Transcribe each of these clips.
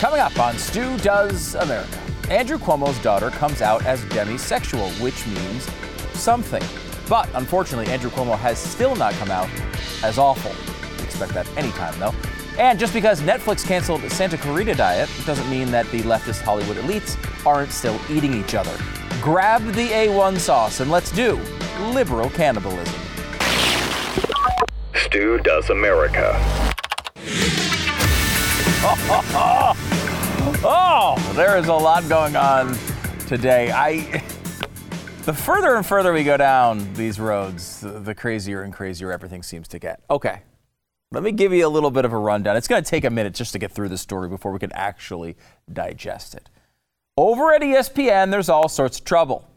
Coming up on Stu Does America, Andrew Cuomo's daughter comes out as demisexual, which means something. But unfortunately, Andrew Cuomo has still not come out as awful. We expect that anytime, though. And just because Netflix canceled Santa Clarita Diet doesn't mean that the leftist Hollywood elites aren't still eating each other. Grab the A1 sauce and let's do liberal cannibalism. Stu Does America. Oh, there is a lot going on today. I the further and further we go down these roads, the, the crazier and crazier everything seems to get. Okay. Let me give you a little bit of a rundown. It's going to take a minute just to get through the story before we can actually digest it. Over at ESPN, there's all sorts of trouble,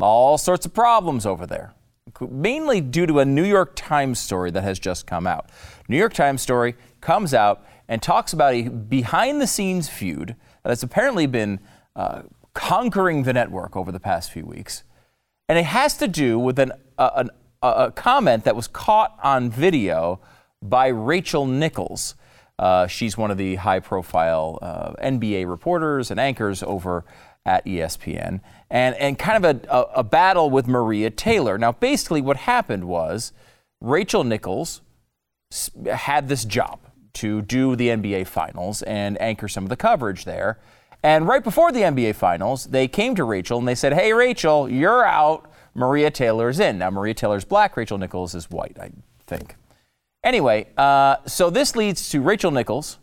all sorts of problems over there, mainly due to a New York Times story that has just come out. New York Times story comes out and talks about a behind the scenes feud that's apparently been uh, conquering the network over the past few weeks. And it has to do with an, uh, an, a comment that was caught on video by Rachel Nichols. Uh, she's one of the high profile uh, NBA reporters and anchors over at ESPN, and, and kind of a, a, a battle with Maria Taylor. Now, basically, what happened was Rachel Nichols had this job to do the NBA Finals and anchor some of the coverage there. And right before the NBA Finals, they came to Rachel and they said, Hey, Rachel, you're out. Maria Taylor's in. Now, Maria Taylor's black, Rachel Nichols is white, I think. Anyway, uh, so this leads to Rachel Nichols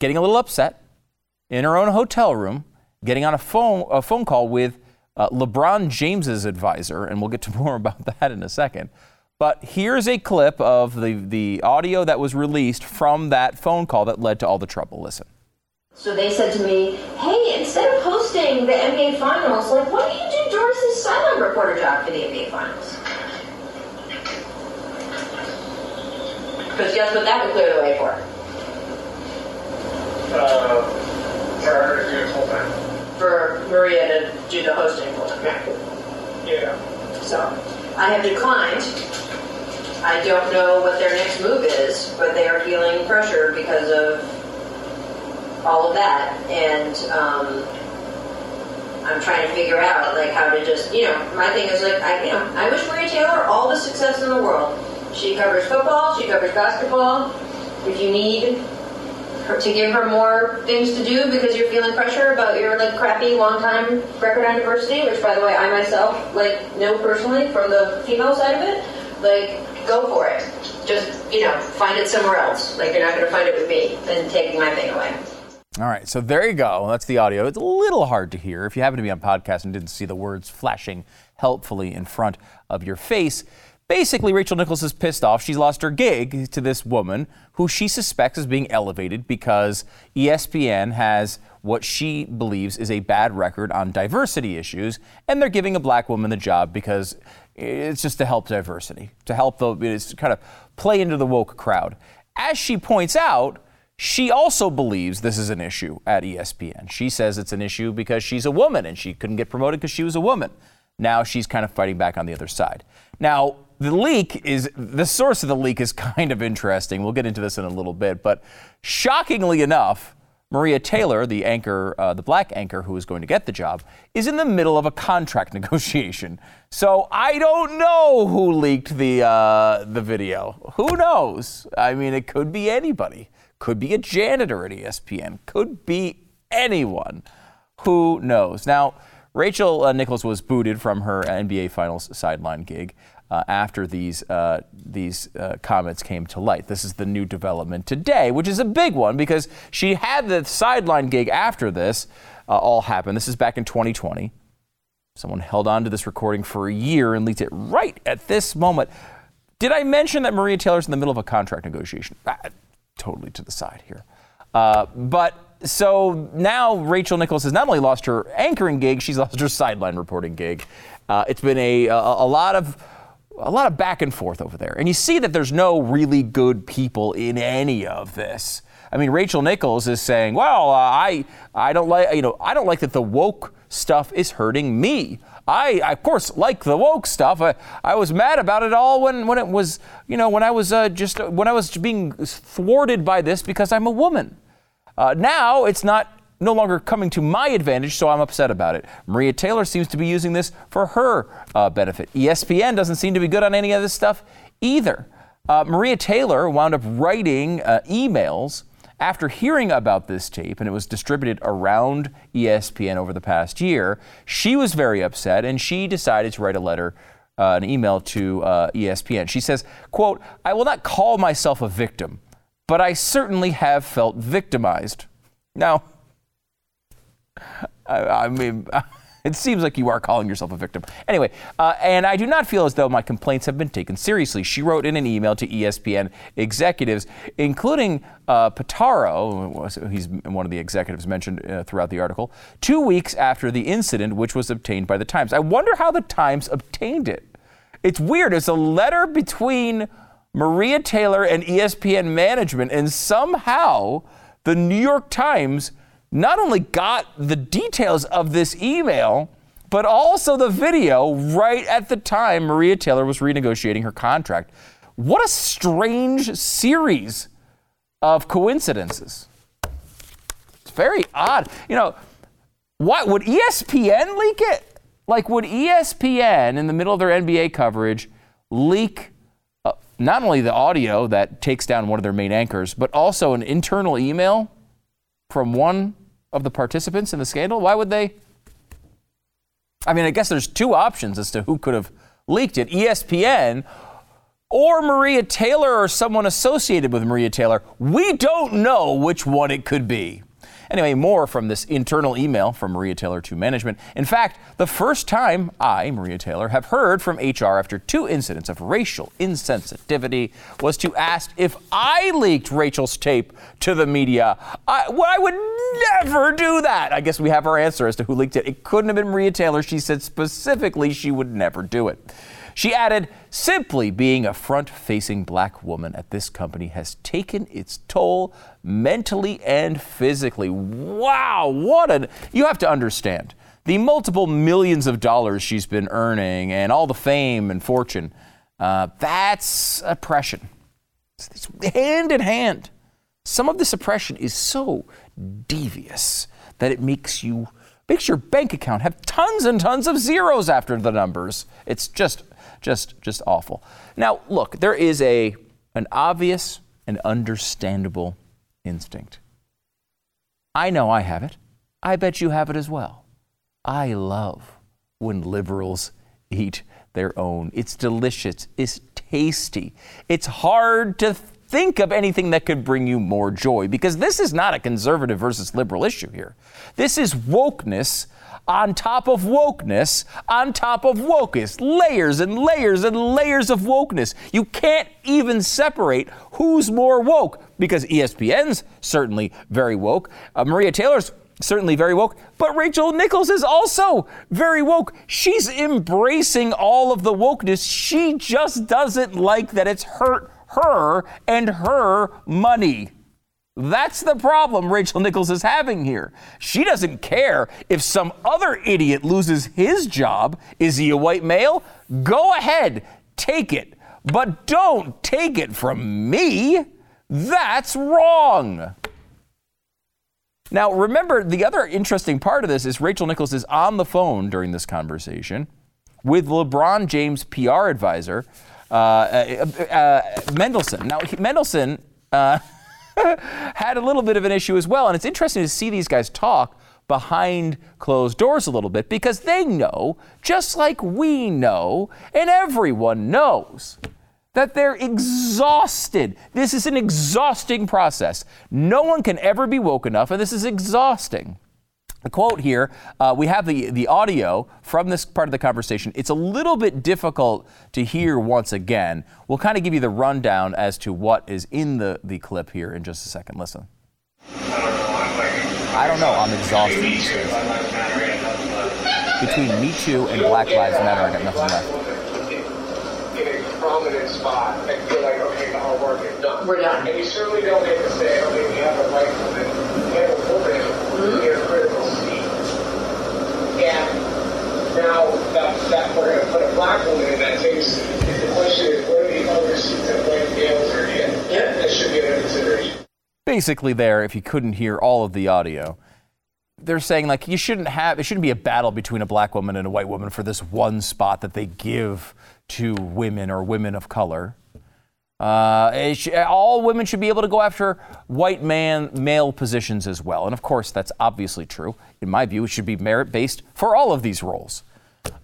getting a little upset in her own hotel room, getting on a phone, a phone call with uh, LeBron James's advisor, and we'll get to more about that in a second. But here's a clip of the, the audio that was released from that phone call that led to all the trouble. Listen. So they said to me, hey, instead of hosting the NBA Finals, like, why don't you do Doris's sideline reporter job for the NBA Finals? Because guess what that would clear the way for? Uh, for her to do it full time. For Maria to do the hosting for them. Yeah. So I have declined. I don't know what their next move is, but they are feeling pressure because of all of that. And um, I'm trying to figure out like how to just, you know, my thing is like, I, you know, I wish Maria Taylor all the success in the world. She covers football, she covers basketball. If you need to give her more things to do because you're feeling pressure about your like crappy long time record on diversity, which by the way I myself like know personally from the female side of it, like go for it. Just you know, find it somewhere else. Like you're not gonna find it with me and taking my thing away. All right, so there you go. That's the audio. It's a little hard to hear if you happen to be on podcast and didn't see the words flashing helpfully in front of your face. Basically, Rachel Nichols is pissed off. She's lost her gig to this woman who she suspects is being elevated because ESPN has what she believes is a bad record on diversity issues, and they're giving a black woman the job because it's just to help diversity, to help the it's kind of play into the woke crowd. As she points out, she also believes this is an issue at ESPN. She says it's an issue because she's a woman and she couldn't get promoted because she was a woman. Now she's kind of fighting back on the other side. Now, the leak is the source of the leak is kind of interesting. We'll get into this in a little bit, but shockingly enough, Maria Taylor, the anchor, uh, the black anchor who is going to get the job, is in the middle of a contract negotiation. So I don't know who leaked the uh, the video. Who knows? I mean, it could be anybody. Could be a janitor at ESPN. Could be anyone. Who knows? Now, Rachel uh, Nichols was booted from her NBA Finals sideline gig uh, after these uh, these uh, comments came to light. This is the new development today, which is a big one because she had the sideline gig after this uh, all happened. This is back in 2020. Someone held on to this recording for a year and leaked it right at this moment. Did I mention that Maria Taylor's in the middle of a contract negotiation? Ah, totally to the side here. Uh, but so now Rachel Nichols has not only lost her anchoring gig, she's lost her sideline reporting gig. Uh, it's been a, a, a lot of a lot of back and forth over there, and you see that there's no really good people in any of this. I mean, Rachel Nichols is saying, "Well, uh, I I don't like you know I don't like that the woke stuff is hurting me. I, I of course like the woke stuff. I, I was mad about it all when when it was you know when I was uh, just when I was being thwarted by this because I'm a woman." Uh, now it's not no longer coming to my advantage, so I'm upset about it. Maria Taylor seems to be using this for her uh, benefit. ESPN doesn't seem to be good on any of this stuff either. Uh, Maria Taylor wound up writing uh, emails after hearing about this tape, and it was distributed around ESPN over the past year. She was very upset, and she decided to write a letter uh, an email to uh, ESPN. She says, quote, I will not call myself a victim, but I certainly have felt victimized. Now, I, I mean, it seems like you are calling yourself a victim. Anyway, uh, and I do not feel as though my complaints have been taken seriously. She wrote in an email to ESPN executives, including uh, Pitaro, he's one of the executives mentioned uh, throughout the article, two weeks after the incident, which was obtained by the Times. I wonder how the Times obtained it. It's weird. It's a letter between Maria Taylor and ESPN management, and somehow the New York Times not only got the details of this email, but also the video right at the time Maria Taylor was renegotiating her contract. What a strange series of coincidences. It's very odd. You know, what would ESPN leak it? Like, would ESPN in the middle of their NBA coverage leak not only the audio that takes down one of their main anchors, but also an internal email from one of the participants in the scandal? Why would they? I mean, I guess there's two options as to who could have leaked it ESPN or Maria Taylor or someone associated with Maria Taylor. We don't know which one it could be. Anyway, more from this internal email from Maria Taylor to management. In fact, the first time I, Maria Taylor, have heard from HR after two incidents of racial insensitivity was to ask if I leaked Rachel's tape to the media. I, well, I would never do that. I guess we have our answer as to who leaked it. It couldn't have been Maria Taylor. She said specifically she would never do it. She added, simply being a front facing black woman at this company has taken its toll mentally and physically. Wow, what an. You have to understand the multiple millions of dollars she's been earning and all the fame and fortune. Uh, that's oppression. It's hand in hand. Some of this oppression is so devious that it makes you makes your bank account have tons and tons of zeros after the numbers. It's just just just awful. Now, look, there is a an obvious and understandable instinct. I know I have it. I bet you have it as well. I love when liberals eat their own. It's delicious. It's tasty. It's hard to think of anything that could bring you more joy because this is not a conservative versus liberal issue here. This is wokeness on top of wokeness, on top of wokeness, layers and layers and layers of wokeness. You can't even separate who's more woke because ESPN's certainly very woke. Uh, Maria Taylor's certainly very woke, but Rachel Nichols is also very woke. She's embracing all of the wokeness. She just doesn't like that it's hurt her and her money. That's the problem Rachel Nichols is having here. She doesn't care if some other idiot loses his job. Is he a white male? Go ahead, take it. But don't take it from me. That's wrong. Now, remember, the other interesting part of this is Rachel Nichols is on the phone during this conversation with LeBron James' PR advisor, uh, uh, uh, Mendelsohn. Now, Mendelsohn. Uh, had a little bit of an issue as well. And it's interesting to see these guys talk behind closed doors a little bit because they know, just like we know, and everyone knows, that they're exhausted. This is an exhausting process. No one can ever be woke enough, and this is exhausting. A quote here, uh, we have the, the audio from this part of the conversation. It's a little bit difficult to hear once again. We'll kind of give you the rundown as to what is in the, the clip here in just a second. Listen. I don't know. I'm exhausted. Between Me Too and Black Lives Matter, I got nothing left. In a prominent spot and feel like, okay, the hard work is done. We're done. And you certainly don't get to say, okay, we have a right to handle women Mm-hmm. in a critical seat. And now that, that we're going to put a black woman in that case, the question is, what are the other seats that white males are in? Yeah. That should be under consideration. Basically, there, if you couldn't hear all of the audio, they're saying like you shouldn't have it shouldn't be a battle between a black woman and a white woman for this one spot that they give to women or women of color. Uh, sh- all women should be able to go after white man male positions as well, and of course that's obviously true. In my view, it should be merit based for all of these roles.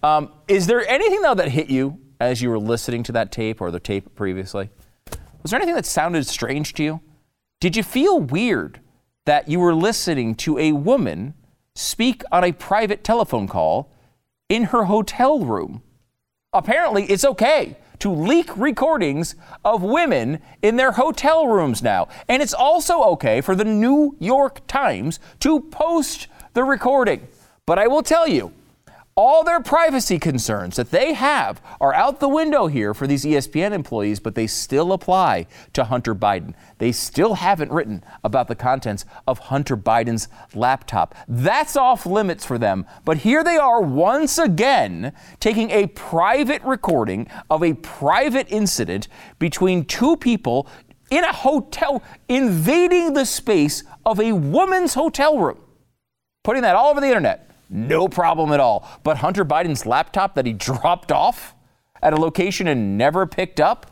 Um, is there anything though that hit you as you were listening to that tape or the tape previously? Was there anything that sounded strange to you? Did you feel weird that you were listening to a woman speak on a private telephone call in her hotel room? Apparently, it's okay to leak recordings of women in their hotel rooms now. And it's also okay for the New York Times to post the recording. But I will tell you, all their privacy concerns that they have are out the window here for these ESPN employees, but they still apply to Hunter Biden. They still haven't written about the contents of Hunter Biden's laptop. That's off limits for them. But here they are once again taking a private recording of a private incident between two people in a hotel, invading the space of a woman's hotel room, putting that all over the internet. No problem at all. But Hunter Biden's laptop that he dropped off at a location and never picked up,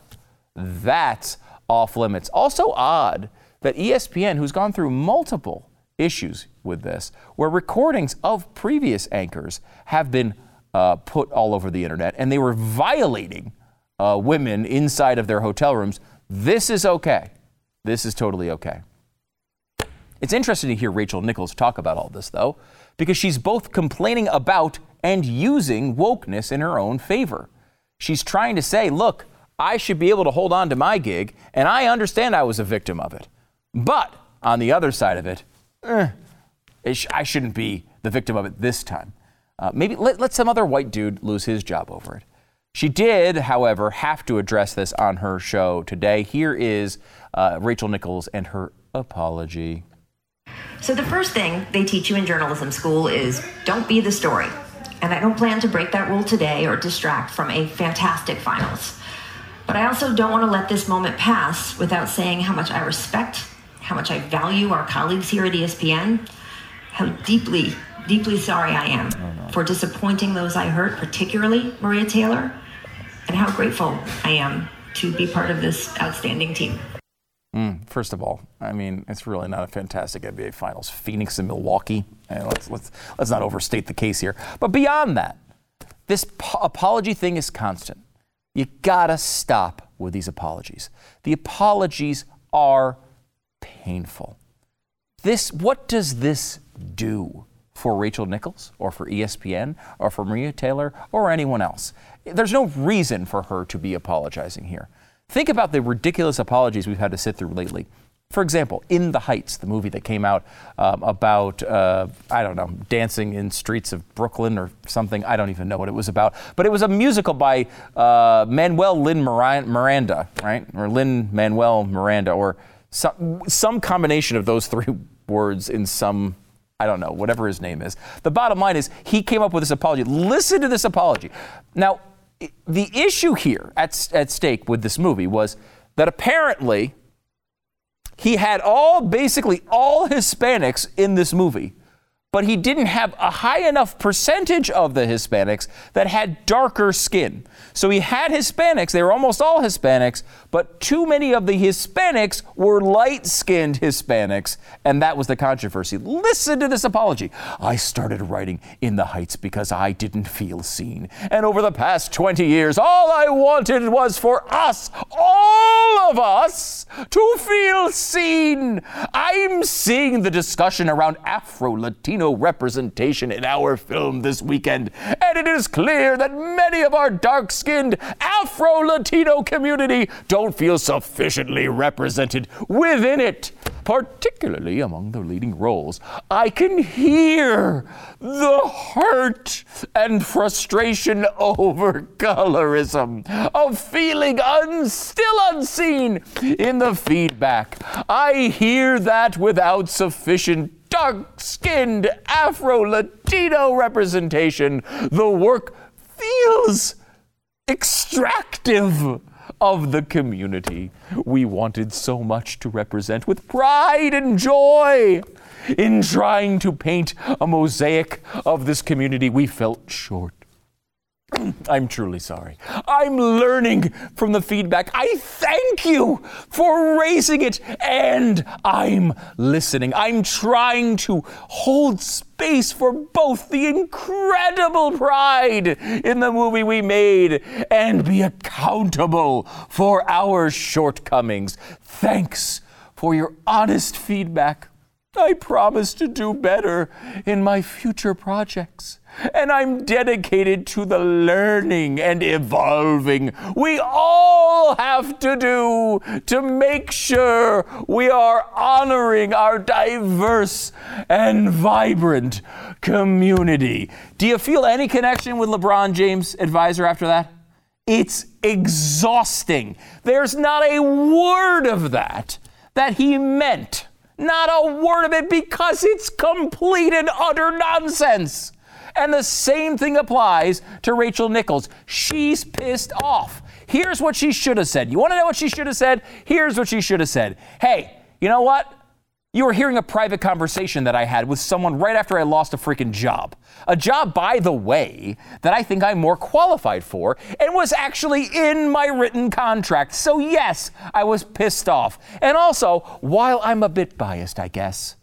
that's off limits. Also odd that ESPN, who's gone through multiple issues with this, where recordings of previous anchors have been uh, put all over the internet and they were violating uh, women inside of their hotel rooms. This is okay. This is totally okay. It's interesting to hear Rachel Nichols talk about all this, though, because she's both complaining about and using wokeness in her own favor. She's trying to say, look, I should be able to hold on to my gig, and I understand I was a victim of it. But on the other side of it, eh, it sh- I shouldn't be the victim of it this time. Uh, maybe let, let some other white dude lose his job over it. She did, however, have to address this on her show today. Here is uh, Rachel Nichols and her apology. So, the first thing they teach you in journalism school is don't be the story. And I don't plan to break that rule today or distract from a fantastic finals. But I also don't want to let this moment pass without saying how much I respect, how much I value our colleagues here at ESPN, how deeply, deeply sorry I am for disappointing those I hurt, particularly Maria Taylor, and how grateful I am to be part of this outstanding team. Mm, first of all, I mean, it's really not a fantastic NBA Finals. Phoenix and Milwaukee. And let's let's let's not overstate the case here. But beyond that, this po- apology thing is constant. You gotta stop with these apologies. The apologies are painful. This what does this do for Rachel Nichols or for ESPN or for Maria Taylor or anyone else? There's no reason for her to be apologizing here. Think about the ridiculous apologies we've had to sit through lately. For example, In the Heights, the movie that came out um, about, uh, I don't know, dancing in streets of Brooklyn or something. I don't even know what it was about. But it was a musical by uh, Manuel Lin Miranda, right? Or Lin Manuel Miranda, or some, some combination of those three words in some I don't know, whatever his name is. The bottom line is he came up with this apology. Listen to this apology. Now, the issue here at, at stake with this movie was that apparently he had all, basically all Hispanics in this movie, but he didn't have a high enough percentage of the Hispanics that had darker skin. So he had Hispanics, they were almost all Hispanics, but too many of the Hispanics were light skinned Hispanics, and that was the controversy. Listen to this apology. I started writing In the Heights because I didn't feel seen. And over the past 20 years, all I wanted was for us, all of us, to feel seen. I'm seeing the discussion around Afro Latino representation in our film this weekend, and it is clear that many of our dark skinned Afro Latino community don't feel sufficiently represented within it, particularly among the leading roles. I can hear the hurt and frustration over colorism, of feeling un- still unseen in the feedback. I hear that without sufficient dark skinned Afro Latino representation, the work feels extractive. of the community we wanted so much to represent with pride and joy. In trying to paint a mosaic of this community, we felt short. I'm truly sorry. I'm learning from the feedback. I thank you for raising it, and I'm listening. I'm trying to hold space for both the incredible pride in the movie we made and be accountable for our shortcomings. Thanks for your honest feedback. I promise to do better in my future projects. And I'm dedicated to the learning and evolving we all have to do to make sure we are honoring our diverse and vibrant community. Do you feel any connection with LeBron James, advisor, after that? It's exhausting. There's not a word of that that he meant. Not a word of it because it's complete and utter nonsense. And the same thing applies to Rachel Nichols. She's pissed off. Here's what she should have said. You want to know what she should have said? Here's what she should have said. Hey, you know what? You were hearing a private conversation that I had with someone right after I lost a freaking job. A job, by the way, that I think I'm more qualified for and was actually in my written contract. So, yes, I was pissed off. And also, while I'm a bit biased, I guess,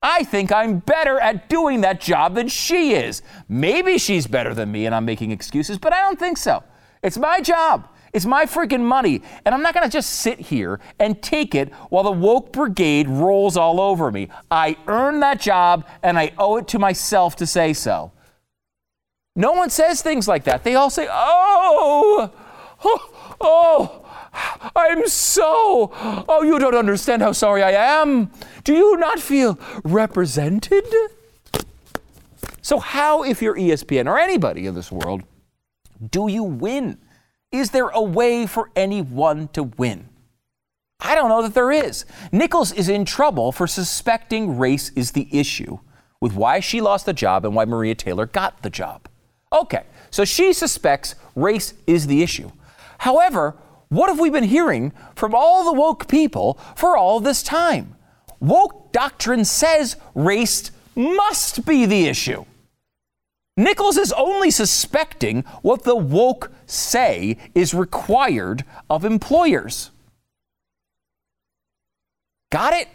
I think I'm better at doing that job than she is. Maybe she's better than me and I'm making excuses, but I don't think so. It's my job. It's my freaking money, and I'm not gonna just sit here and take it while the woke brigade rolls all over me. I earned that job, and I owe it to myself to say so. No one says things like that. They all say, oh, oh, oh. I'm so. Oh, you don't understand how sorry I am. Do you not feel represented? So, how, if you're ESPN or anybody in this world, do you win? Is there a way for anyone to win? I don't know that there is. Nichols is in trouble for suspecting race is the issue with why she lost the job and why Maria Taylor got the job. Okay, so she suspects race is the issue. However, what have we been hearing from all the woke people for all this time? Woke doctrine says race must be the issue. Nichols is only suspecting what the woke say is required of employers. Got it?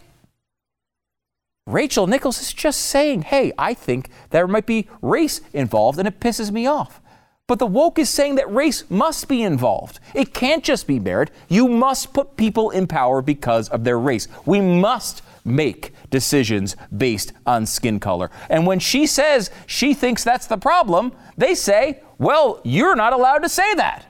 Rachel Nichols is just saying, hey, I think there might be race involved and it pisses me off. But the woke is saying that race must be involved. It can't just be merit. You must put people in power because of their race. We must make decisions based on skin color. And when she says she thinks that's the problem, they say, well, you're not allowed to say that.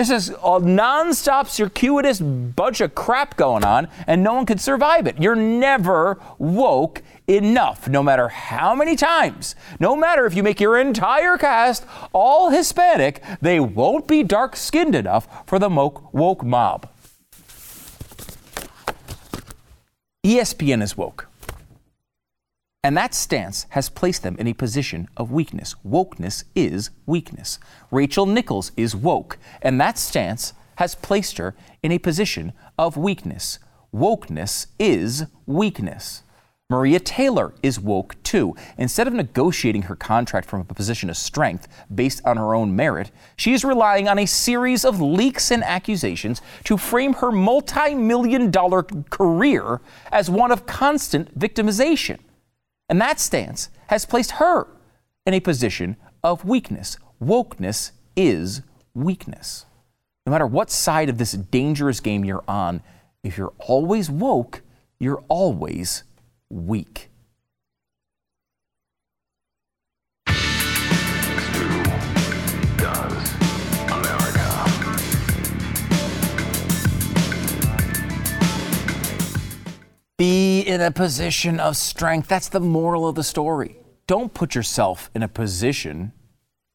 This is a nonstop circuitous bunch of crap going on, and no one can survive it. You're never woke enough, no matter how many times. No matter if you make your entire cast all Hispanic, they won't be dark skinned enough for the woke mob. ESPN is woke. And that stance has placed them in a position of weakness. Wokeness is weakness. Rachel Nichols is woke, and that stance has placed her in a position of weakness. Wokeness is weakness. Maria Taylor is woke too. Instead of negotiating her contract from a position of strength based on her own merit, she is relying on a series of leaks and accusations to frame her multi million dollar career as one of constant victimization. And that stance has placed her in a position of weakness. Wokeness is weakness. No matter what side of this dangerous game you're on, if you're always woke, you're always weak. In a position of strength. That's the moral of the story. Don't put yourself in a position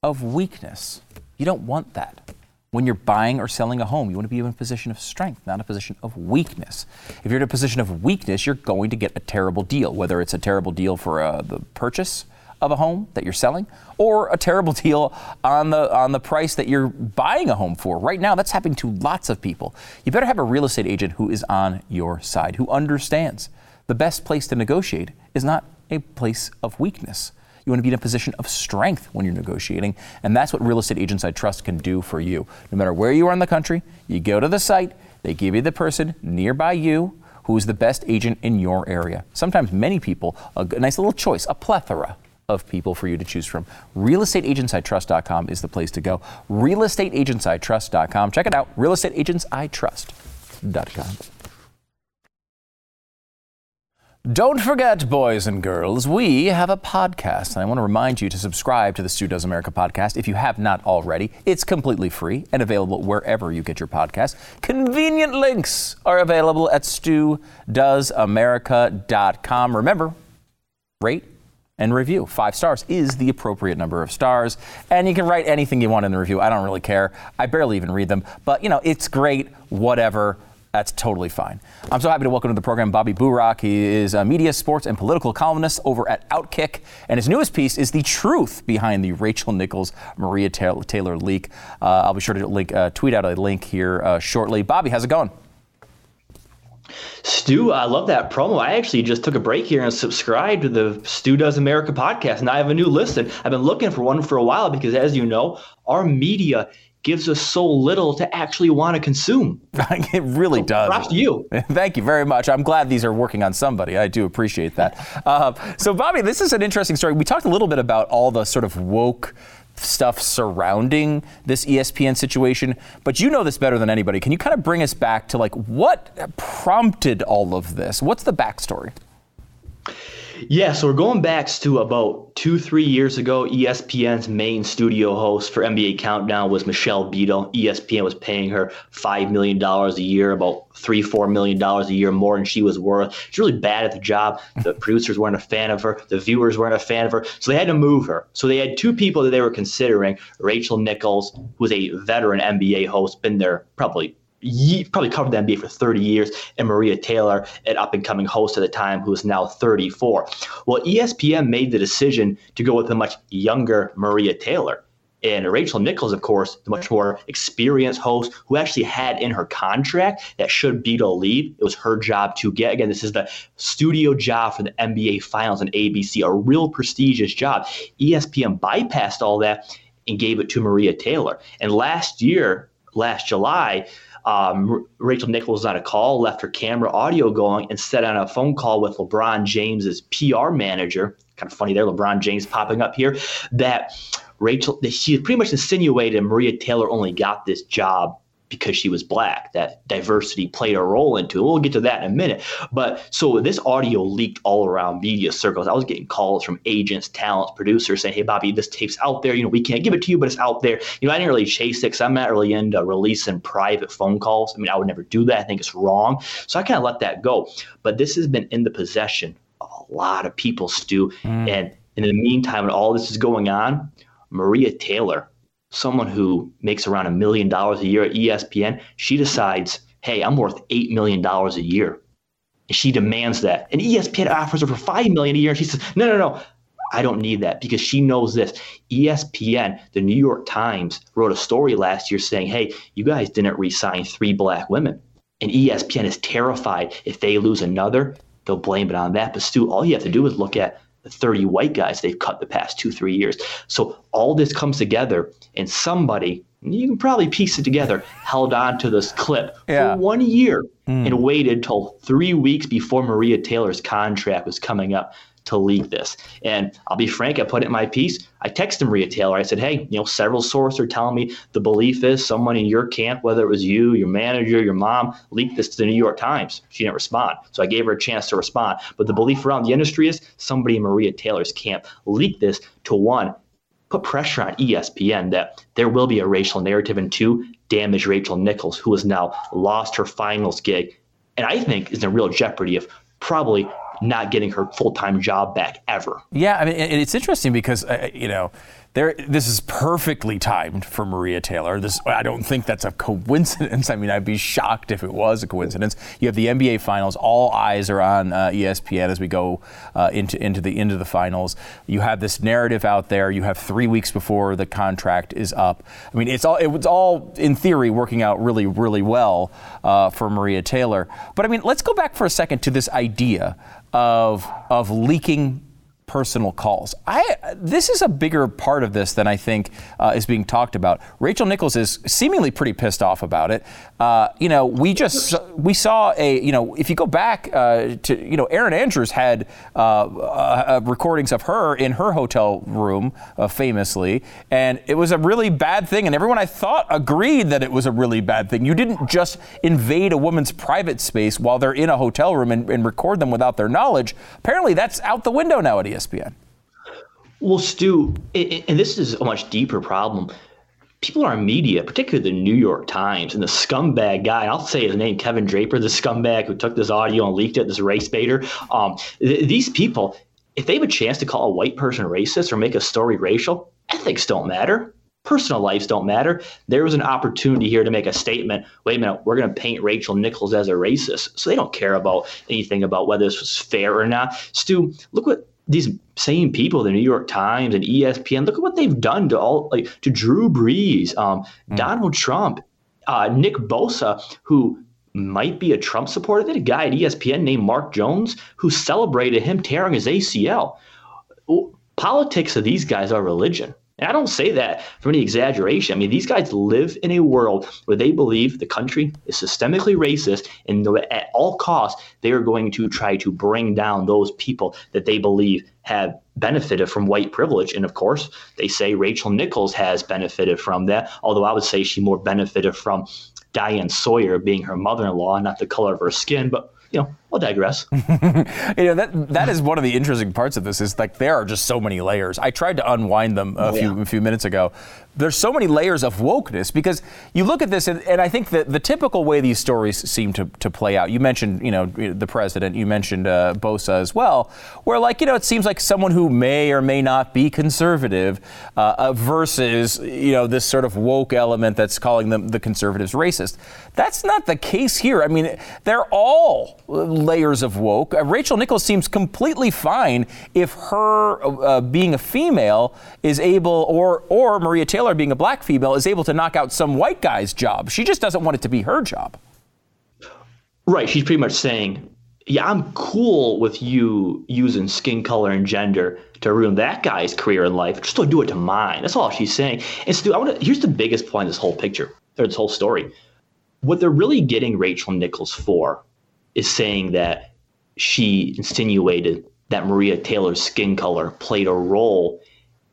of weakness. You don't want that. When you're buying or selling a home, you want to be in a position of strength, not a position of weakness. If you're in a position of weakness, you're going to get a terrible deal, whether it's a terrible deal for uh, the purchase of a home that you're selling or a terrible deal on the on the price that you're buying a home for. Right now that's happening to lots of people. You better have a real estate agent who is on your side, who understands. The best place to negotiate is not a place of weakness. You want to be in a position of strength when you're negotiating, and that's what Real Estate Agents I Trust can do for you. No matter where you are in the country, you go to the site, they give you the person nearby you who is the best agent in your area. Sometimes many people, a nice little choice, a plethora of people for you to choose from. RealestateAgentsITrust.com is the place to go. RealestateAgentsITrust.com. Check it out. RealestateAgentsITrust.com. Don't forget, boys and girls, we have a podcast. And I want to remind you to subscribe to the Stu Does America podcast if you have not already. It's completely free and available wherever you get your podcast. Convenient links are available at studoesamerica.com. Remember, rate and review. Five stars is the appropriate number of stars. And you can write anything you want in the review. I don't really care. I barely even read them. But, you know, it's great, whatever. That's totally fine. I'm so happy to welcome to the program Bobby Burack. He is a media, sports, and political columnist over at Outkick. And his newest piece is the truth behind the Rachel Nichols Maria Taylor leak. Uh, I'll be sure to link, uh, tweet out a link here uh, shortly. Bobby, how's it going? Stu, I love that promo. I actually just took a break here and subscribed to the Stu Does America podcast. And I have a new listen. I've been looking for one for a while because, as you know, our media gives us so little to actually want to consume. it really so does. Props to you. Thank you very much. I'm glad these are working on somebody. I do appreciate that. uh, so, Bobby, this is an interesting story. We talked a little bit about all the sort of woke stuff surrounding this ESPN situation, but you know this better than anybody. Can you kind of bring us back to like what prompted all of this? What's the backstory? Yeah, so we're going back to about two, three years ago. ESPN's main studio host for NBA Countdown was Michelle Beadle. ESPN was paying her $5 million a year, about three, $4 million a year more than she was worth. She's really bad at the job. The producers weren't a fan of her, the viewers weren't a fan of her, so they had to move her. So they had two people that they were considering Rachel Nichols, who was a veteran NBA host, been there probably probably covered the NBA for 30 years, and Maria Taylor, an up and coming host at the time who is now 34. Well, ESPN made the decision to go with a much younger Maria Taylor. And Rachel Nichols, of course, the much more experienced host who actually had in her contract that should Beadle leave, it was her job to get. Again, this is the studio job for the NBA Finals and ABC, a real prestigious job. ESPN bypassed all that and gave it to Maria Taylor. And last year, last July, um, Rachel Nichols on a call, left her camera audio going, and set on a phone call with LeBron James's PR manager. Kind of funny there, LeBron James popping up here. That Rachel, she pretty much insinuated Maria Taylor only got this job because she was black. That diversity played a role into it. We'll get to that in a minute. But so this audio leaked all around media circles. I was getting calls from agents, talents, producers saying, Hey, Bobby, this tape's out there. You know, we can't give it to you, but it's out there. You know, I didn't really chase it because I'm not really into releasing private phone calls. I mean, I would never do that. I think it's wrong. So I kind of let that go. But this has been in the possession of a lot of people, Stu. Mm. And in the meantime, when all this is going on, Maria Taylor, someone who makes around a million dollars a year at ESPN, she decides, hey, I'm worth $8 million a year. And she demands that. And ESPN offers her for 5 million a year. And she says, no, no, no, I don't need that because she knows this. ESPN, the New York Times, wrote a story last year saying, hey, you guys didn't re-sign three black women. And ESPN is terrified if they lose another, they'll blame it on that. But Stu, all you have to do is look at 30 white guys they've cut the past two, three years. So all this comes together, and somebody, you can probably piece it together, held on to this clip yeah. for one year mm. and waited till three weeks before Maria Taylor's contract was coming up to leak this. And I'll be frank, I put it in my piece. I texted Maria Taylor. I said, hey, you know, several sources are telling me the belief is someone in your camp, whether it was you, your manager, your mom, leaked this to the New York Times. She didn't respond. So I gave her a chance to respond. But the belief around the industry is somebody in Maria Taylor's camp leaked this to one, put pressure on ESPN that there will be a racial narrative, and two, damage Rachel Nichols, who has now lost her finals gig and I think is in real jeopardy of probably not getting her full time job back ever. Yeah, I mean, it's interesting because uh, you know there, this is perfectly timed for Maria Taylor. This, I don't think that's a coincidence. I mean, I'd be shocked if it was a coincidence. You have the NBA Finals. All eyes are on uh, ESPN as we go uh, into into the into the finals. You have this narrative out there. You have three weeks before the contract is up. I mean, it's all it was all in theory working out really really well uh, for Maria Taylor. But I mean, let's go back for a second to this idea of of leaking personal calls. I this is a bigger part of this than I think uh, is being talked about. Rachel Nichols is seemingly pretty pissed off about it. Uh, you know, we just we saw a you know if you go back uh, to you know Erin Andrews had uh, uh, recordings of her in her hotel room uh, famously, and it was a really bad thing, and everyone I thought agreed that it was a really bad thing. You didn't just invade a woman's private space while they're in a hotel room and, and record them without their knowledge. Apparently, that's out the window nowadays. ESPN. Well, Stu, and this is a much deeper problem. People are media, particularly the New York Times, and the scumbag guy, I'll say his name, Kevin Draper, the scumbag who took this audio and leaked it, this race baiter. Um, th- these people, if they have a chance to call a white person racist or make a story racial, ethics don't matter personal lives don't matter. There was an opportunity here to make a statement. Wait a minute, we're going to paint Rachel Nichols as a racist. So they don't care about anything about whether this was fair or not. Stu, look what these same people, the New York Times and ESPN, look at what they've done to all like to Drew Brees, um, mm. Donald Trump, uh, Nick Bosa, who might be a Trump supporter. They had a guy at ESPN named Mark Jones who celebrated him tearing his ACL. Politics of these guys are religion. And I don't say that for any exaggeration. I mean, these guys live in a world where they believe the country is systemically racist, and at all costs, they are going to try to bring down those people that they believe have benefited from white privilege. And of course, they say Rachel Nichols has benefited from that, although I would say she more benefited from Diane Sawyer being her mother in law, not the color of her skin. But you know, I'll digress. you know that that is one of the interesting parts of this is like there are just so many layers. I tried to unwind them a oh, few yeah. a few minutes ago. There's so many layers of wokeness because you look at this and, and I think that the typical way these stories seem to, to play out. You mentioned you know the president. You mentioned uh, Bosa as well, where like you know it seems like someone who may or may not be conservative uh, uh, versus you know this sort of woke element that's calling them the conservatives racist. That's not the case here. I mean, they're all layers of woke. Uh, Rachel Nichols seems completely fine if her uh, being a female is able, or or Maria Taylor being a black female is able to knock out some white guy's job. She just doesn't want it to be her job. Right. She's pretty much saying, yeah, I'm cool with you using skin color and gender to ruin that guy's career in life. Just don't do it to mine. That's all she's saying. And Stu, I want to. Here's the biggest point of this whole picture, or this whole story. What they're really getting Rachel Nichols for is saying that she insinuated that Maria Taylor's skin color played a role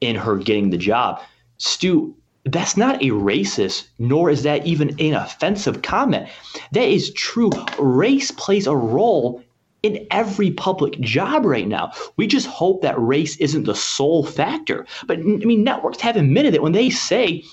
in her getting the job. Stu, that's not a racist, nor is that even an offensive comment. That is true. Race plays a role in every public job right now. We just hope that race isn't the sole factor. But I mean, networks have admitted that when they say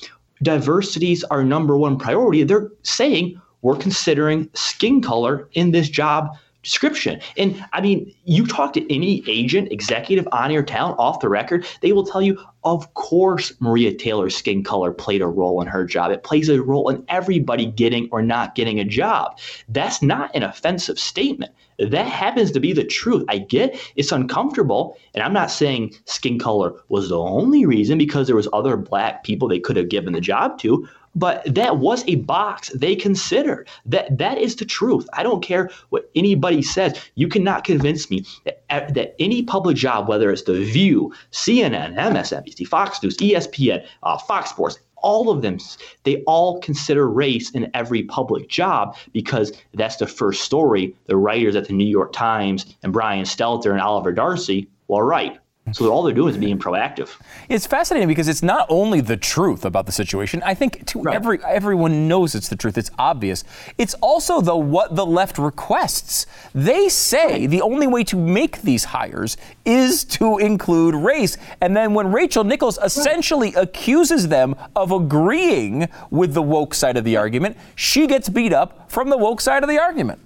diversity is our number one priority. They're saying we're considering skin color in this job description. And I mean, you talk to any agent, executive on your talent off the record, they will tell you, of course, Maria Taylor's skin color played a role in her job. It plays a role in everybody getting or not getting a job. That's not an offensive statement. That happens to be the truth. I get it's uncomfortable, and I'm not saying skin color was the only reason because there was other black people they could have given the job to, but that was a box they considered. That that is the truth. I don't care what anybody says. You cannot convince me that, that any public job, whether it's The View, CNN, MSNBC, Fox News, ESPN, uh, Fox Sports, all of them, they all consider race in every public job because that's the first story the writers at the New York Times and Brian Stelter and Oliver Darcy will write. So all they're doing is being proactive. It's fascinating because it's not only the truth about the situation. I think to right. every everyone knows it's the truth. It's obvious. It's also the what the left requests. They say the only way to make these hires is to include race. And then when Rachel Nichols essentially accuses them of agreeing with the woke side of the argument, she gets beat up from the woke side of the argument.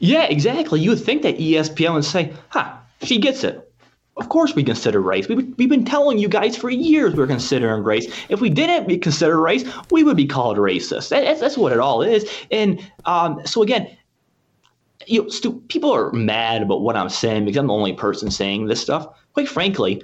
Yeah, exactly. You would think that ESPN would say, huh, she gets it. Of course we consider race. We, we've been telling you guys for years we're considering race. If we didn't consider race, we would be called racist. That's, that's what it all is. And um, so again, you know, Stu, people are mad about what I'm saying because I'm the only person saying this stuff. Quite frankly,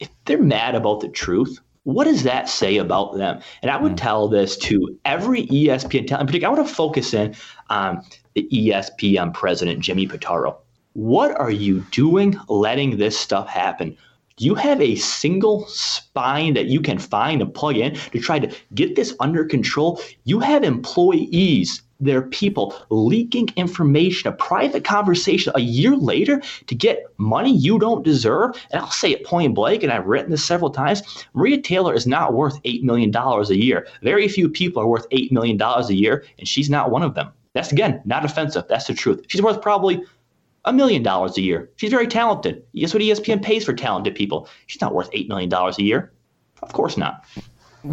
if they're mad about the truth, what does that say about them? And I would mm. tell this to every ESPN. In particular, I want to focus in on the ESPN president, Jimmy Pitaro. What are you doing letting this stuff happen? Do you have a single spine that you can find and plug in to try to get this under control? You have employees their people leaking information, a private conversation a year later to get money you don't deserve. And I'll say it point blank, and I've written this several times Maria Taylor is not worth $8 million a year. Very few people are worth $8 million a year, and she's not one of them. That's again not offensive. That's the truth. She's worth probably a million dollars a year. She's very talented. Guess what ESPN pays for talented people? She's not worth $8 million a year. Of course not.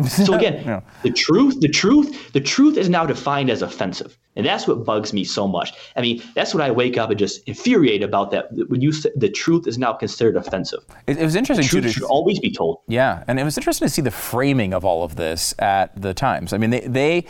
So again, yeah. the truth, the truth, the truth is now defined as offensive, and that's what bugs me so much. I mean, that's what I wake up and just infuriate about. That when you say the truth is now considered offensive. It, it was interesting. The truth to, should always be told. Yeah, and it was interesting to see the framing of all of this at the Times. I mean, they they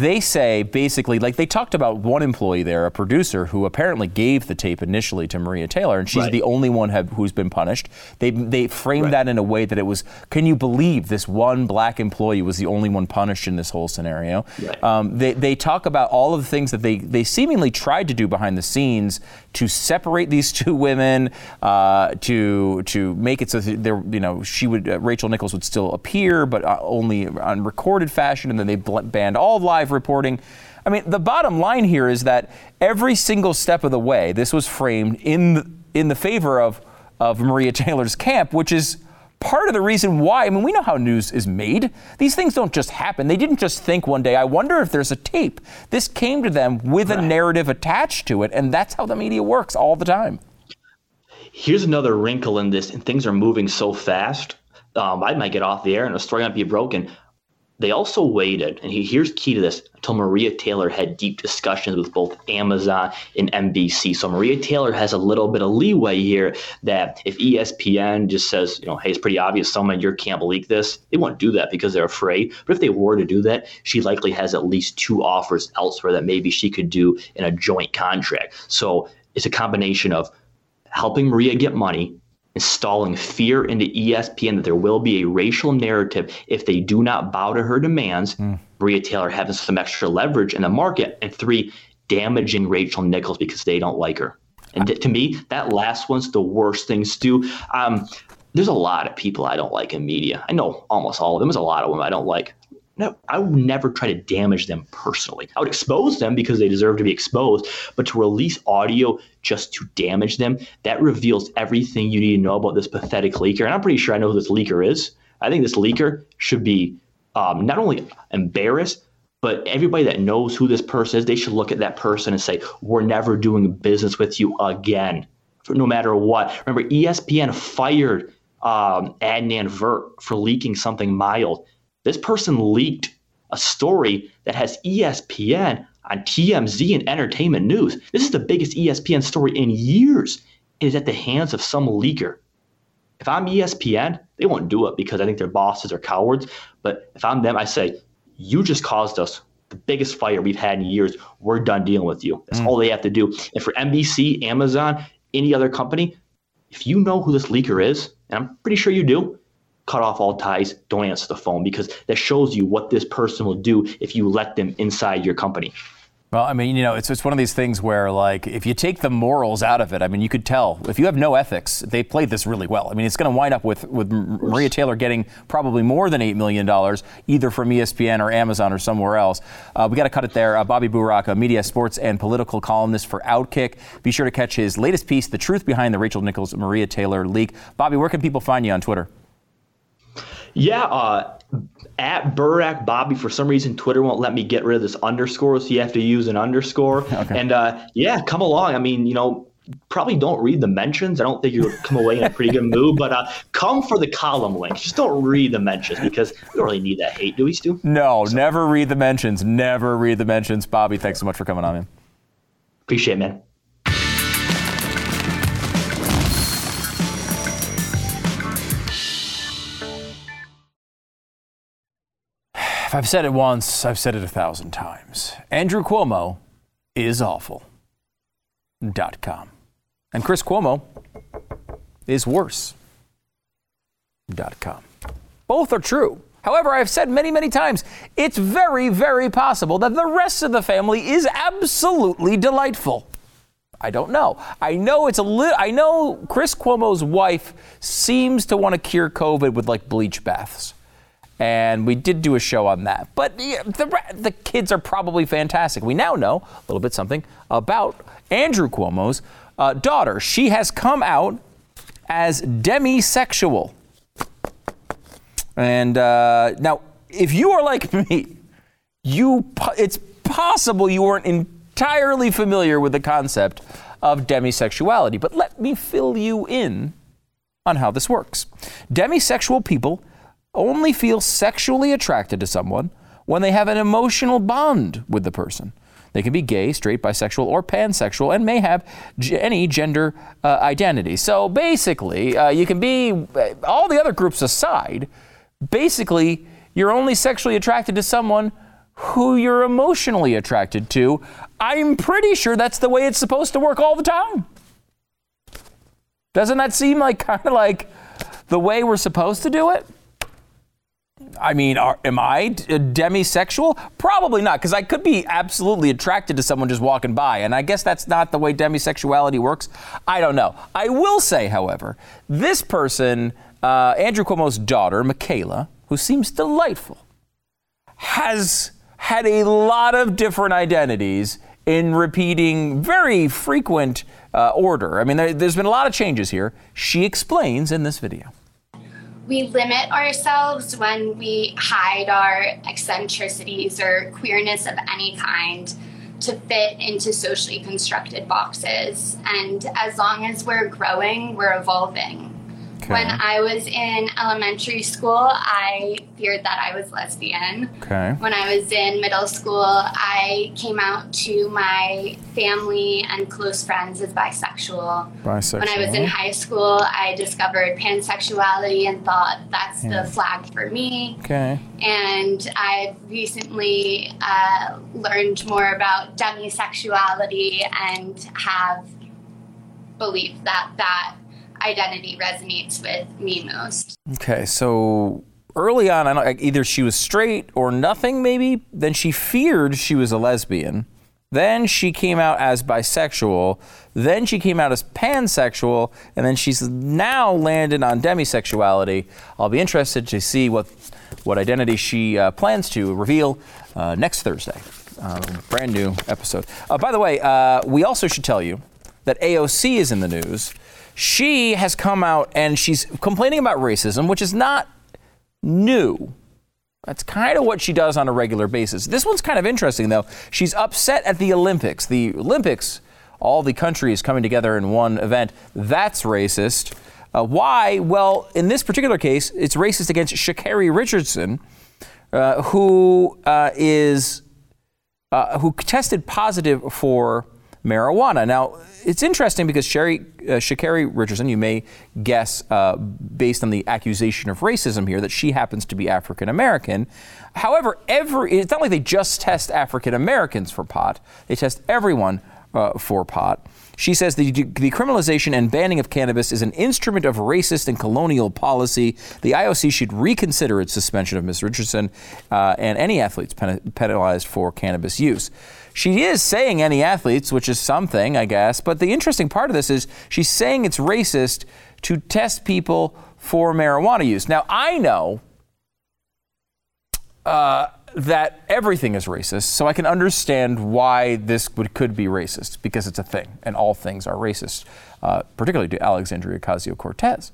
they say basically, like they talked about one employee there, a producer who apparently gave the tape initially to Maria Taylor, and she's right. the only one have, who's been punished. They they framed right. that in a way that it was, can you believe this one black employee was the only one punished in this whole scenario? Right. Um, they they talk about all of the things that they they seemingly tried to do behind the scenes to separate these two women, uh, to to make it so that there, you know, she would uh, Rachel Nichols would still appear, but uh, only on recorded fashion, and then they banned all live reporting. I mean, the bottom line here is that every single step of the way, this was framed in the, in the favor of of Maria Taylor's camp, which is part of the reason why. I mean, we know how news is made. These things don't just happen. They didn't just think one day, I wonder if there's a tape. This came to them with right. a narrative attached to it, and that's how the media works all the time. Here's another wrinkle in this, and things are moving so fast. Um, I might get off the air and the story might be broken. They also waited, and here's key to this, until Maria Taylor had deep discussions with both Amazon and NBC. So Maria Taylor has a little bit of leeway here that if ESPN just says, you know, hey, it's pretty obvious someone you can't leak this, they won't do that because they're afraid. But if they were to do that, she likely has at least two offers elsewhere that maybe she could do in a joint contract. So it's a combination of helping Maria get money installing fear into ESPN that there will be a racial narrative if they do not bow to her demands. Mm. Maria Taylor having some extra leverage in the market, and three, damaging Rachel Nichols because they don't like her. And th- to me, that last one's the worst thing, Stu. Um, there's a lot of people I don't like in media. I know almost all of them. There's a lot of them I don't like no, I would never try to damage them personally. I would expose them because they deserve to be exposed, but to release audio just to damage them, that reveals everything you need to know about this pathetic leaker. And I'm pretty sure I know who this leaker is. I think this leaker should be um, not only embarrassed, but everybody that knows who this person is, they should look at that person and say, We're never doing business with you again, for no matter what. Remember, ESPN fired um, Adnan Virk for leaking something mild this person leaked a story that has ESPN on TMZ and entertainment news. This is the biggest ESPN story in years. It is at the hands of some leaker. If I'm ESPN, they won't do it because I think their bosses are cowards. But if I'm them, I say, you just caused us the biggest fire we've had in years. We're done dealing with you. That's mm. all they have to do. And for NBC, Amazon, any other company, if you know who this leaker is, and I'm pretty sure you do, cut off all ties, don't answer the phone because that shows you what this person will do if you let them inside your company. Well, I mean, you know, it's, it's one of these things where, like, if you take the morals out of it, I mean, you could tell if you have no ethics, they played this really well. I mean, it's going to wind up with, with Maria Taylor getting probably more than $8 million, either from ESPN or Amazon or somewhere else. Uh, we got to cut it there. Uh, Bobby Burack, a media, sports, and political columnist for Outkick. Be sure to catch his latest piece, The Truth Behind the Rachel Nichols Maria Taylor Leak. Bobby, where can people find you on Twitter? Yeah, uh, at Burack Bobby. For some reason, Twitter won't let me get rid of this underscore, so you have to use an underscore. Okay. And uh, yeah, come along. I mean, you know, probably don't read the mentions. I don't think you'll come away in a pretty good mood, but uh, come for the column links. Just don't read the mentions because we don't really need that hate, do we, Stu? No, so. never read the mentions. Never read the mentions. Bobby, thanks so much for coming on, man. Appreciate it, man. I've said it once, I've said it a thousand times. Andrew Cuomo is awful. Dot com. And Chris Cuomo is worse. Dot com. Both are true. However, I've said many, many times, it's very, very possible that the rest of the family is absolutely delightful. I don't know. I know it's a little. I know Chris Cuomo's wife seems to want to cure COVID with like bleach baths, and we did do a show on that. But the the kids are probably fantastic. We now know a little bit something about Andrew Cuomo's uh, daughter. She has come out as demisexual. And uh, now, if you are like me, you it's possible you weren't entirely familiar with the concept of demisexuality. But let me fill you in on how this works. Demisexual people only feel sexually attracted to someone when they have an emotional bond with the person. They can be gay, straight, bisexual, or pansexual, and may have g- any gender uh, identity. So basically, uh, you can be, uh, all the other groups aside, basically, you're only sexually attracted to someone who you're emotionally attracted to. I'm pretty sure that's the way it's supposed to work all the time. Doesn't that seem like kind of like the way we're supposed to do it? I mean, are, am I d- demisexual? Probably not, because I could be absolutely attracted to someone just walking by, and I guess that's not the way demisexuality works. I don't know. I will say, however, this person, uh, Andrew Cuomo's daughter, Michaela, who seems delightful, has had a lot of different identities in repeating very frequent uh, order. I mean, there, there's been a lot of changes here. She explains in this video we limit ourselves when we hide our eccentricities or queerness of any kind to fit into socially constructed boxes. And as long as we're growing, we're evolving. Okay. When I was in elementary school, I feared that I was lesbian. Okay. When I was in middle school, I came out to my family and close friends as bisexual. Bisexual. When I was in high school, I discovered pansexuality and thought that's yeah. the flag for me. Okay. And I've recently uh, learned more about demisexuality and have believed that that identity resonates with me most. Okay, so early on, I don't, either she was straight or nothing, maybe. Then she feared she was a lesbian. Then she came out as bisexual. Then she came out as pansexual. And then she's now landed on demisexuality. I'll be interested to see what, what identity she uh, plans to reveal uh, next Thursday. Um, brand new episode. Uh, by the way, uh, we also should tell you that AOC is in the news she has come out and she's complaining about racism, which is not new. That's kind of what she does on a regular basis. This one's kind of interesting, though. She's upset at the Olympics. The Olympics, all the countries coming together in one event, that's racist. Uh, why? Well, in this particular case, it's racist against Sha'Carri Richardson, uh, who uh, is uh, who tested positive for marijuana. Now, it's interesting because Sherry, uh, Sha'Carri Richardson, you may guess uh, based on the accusation of racism here that she happens to be African American. However, every it's not like they just test African Americans for pot; they test everyone uh, for pot. She says the decriminalization and banning of cannabis is an instrument of racist and colonial policy. The IOC should reconsider its suspension of Ms. Richardson uh, and any athletes penalized for cannabis use. She is saying any athletes, which is something, I guess. But the interesting part of this is she's saying it's racist to test people for marijuana use. Now, I know uh, that everything is racist, so I can understand why this would, could be racist because it's a thing, and all things are racist, uh, particularly to Alexandria Ocasio Cortez.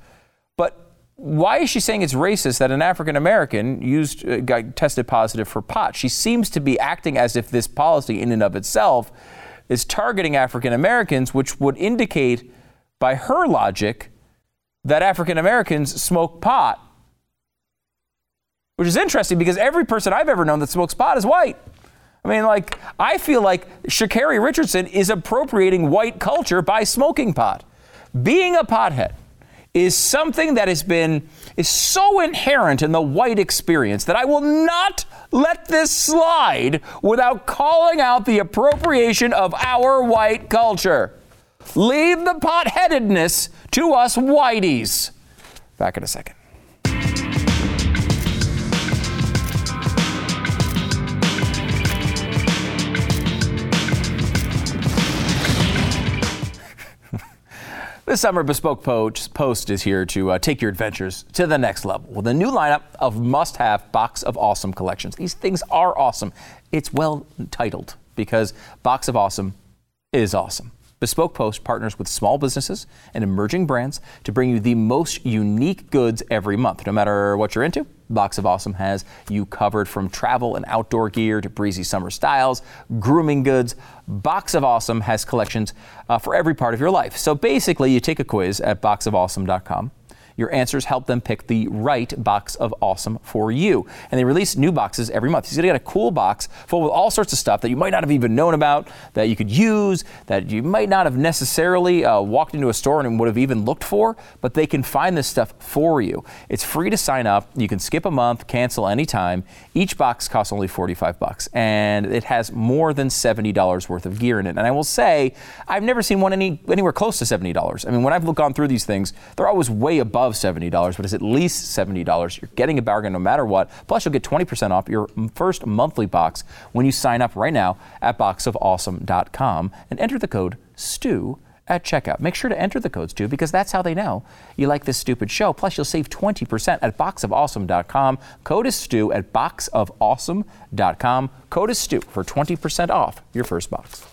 Why is she saying it's racist that an African American used uh, got tested positive for pot? She seems to be acting as if this policy, in and of itself, is targeting African Americans, which would indicate, by her logic, that African Americans smoke pot. Which is interesting because every person I've ever known that smokes pot is white. I mean, like, I feel like Sha'Carri Richardson is appropriating white culture by smoking pot. Being a pothead is something that has been is so inherent in the white experience that I will not let this slide without calling out the appropriation of our white culture. Leave the potheadedness to us whiteys. Back in a second. This summer, Bespoke Post is here to uh, take your adventures to the next level with a new lineup of must have Box of Awesome collections. These things are awesome. It's well titled because Box of Awesome is awesome. Bespoke Post partners with small businesses and emerging brands to bring you the most unique goods every month. No matter what you're into, Box of Awesome has you covered from travel and outdoor gear to breezy summer styles, grooming goods. Box of Awesome has collections uh, for every part of your life. So basically, you take a quiz at boxofawesome.com your answers help them pick the right box of awesome for you. And they release new boxes every month. You're going to get a cool box full with all sorts of stuff that you might not have even known about, that you could use, that you might not have necessarily uh, walked into a store and would have even looked for, but they can find this stuff for you. It's free to sign up. You can skip a month, cancel anytime. Each box costs only 45 bucks, and it has more than $70 worth of gear in it. And I will say, I've never seen one any, anywhere close to $70. I mean, when I've gone through these things, they're always way above above $70, but it's at least $70. You're getting a bargain no matter what. Plus, you'll get 20% off your first monthly box when you sign up right now at boxofawesome.com and enter the code STU at checkout. Make sure to enter the code STU because that's how they know you like this stupid show. Plus, you'll save 20% at boxofawesome.com. Code is STU at boxofawesome.com. Code is STU for 20% off your first box.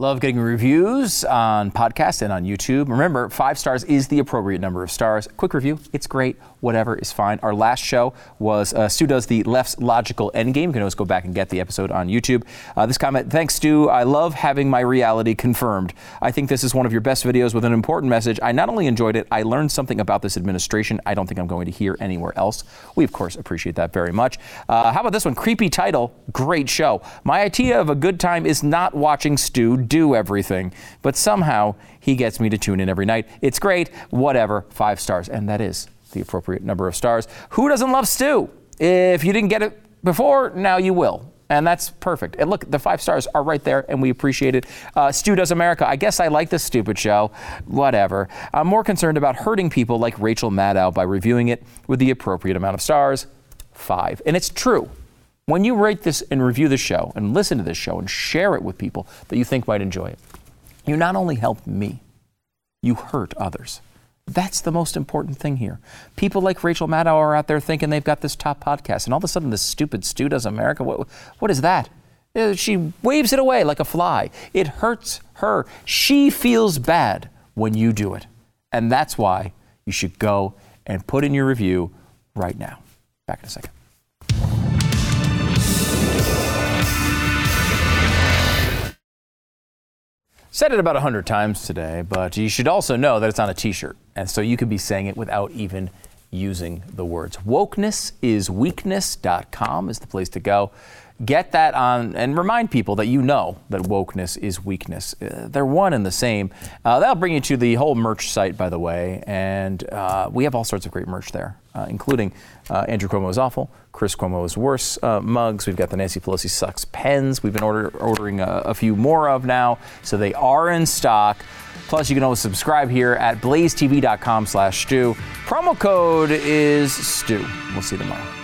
Love getting reviews on podcast and on YouTube. Remember, five stars is the appropriate number of stars. Quick review, it's great. Whatever is fine. Our last show was uh, Stu does the left's logical endgame. You can always go back and get the episode on YouTube. Uh, this comment, thanks, Stu. I love having my reality confirmed. I think this is one of your best videos with an important message. I not only enjoyed it, I learned something about this administration I don't think I'm going to hear anywhere else. We, of course, appreciate that very much. Uh, how about this one? Creepy title, great show. My idea of a good time is not watching Stu do everything, but somehow he gets me to tune in every night. It's great, whatever, five stars. And that is the appropriate number of stars. Who doesn't love Stu? If you didn't get it before, now you will. And that's perfect. And look, the five stars are right there, and we appreciate it. Uh, Stu Does America. I guess I like this stupid show. Whatever. I'm more concerned about hurting people like Rachel Maddow by reviewing it with the appropriate amount of stars. Five. And it's true. When you rate this and review the show and listen to this show and share it with people that you think might enjoy it, you not only help me, you hurt others. That's the most important thing here. People like Rachel Maddow are out there thinking they've got this top podcast, and all of a sudden, this stupid Stu does America. What, what is that? Uh, she waves it away like a fly. It hurts her. She feels bad when you do it. And that's why you should go and put in your review right now. Back in a second. Said it about 100 times today, but you should also know that it's on a t shirt. And so you could be saying it without even using the words. Wokenessisweakness.com is the place to go. Get that on and remind people that you know that wokeness is weakness. Uh, they're one and the same. Uh, that'll bring you to the whole merch site, by the way. And uh, we have all sorts of great merch there, uh, including uh, Andrew Cuomo is awful, Chris Cuomo is worse mugs. We've got the Nancy Pelosi sucks pens. We've been order, ordering a, a, few more of now, so they are in stock. Plus, you can always subscribe here at blazetv.com slash stu. Promo code is STU. We'll see you tomorrow.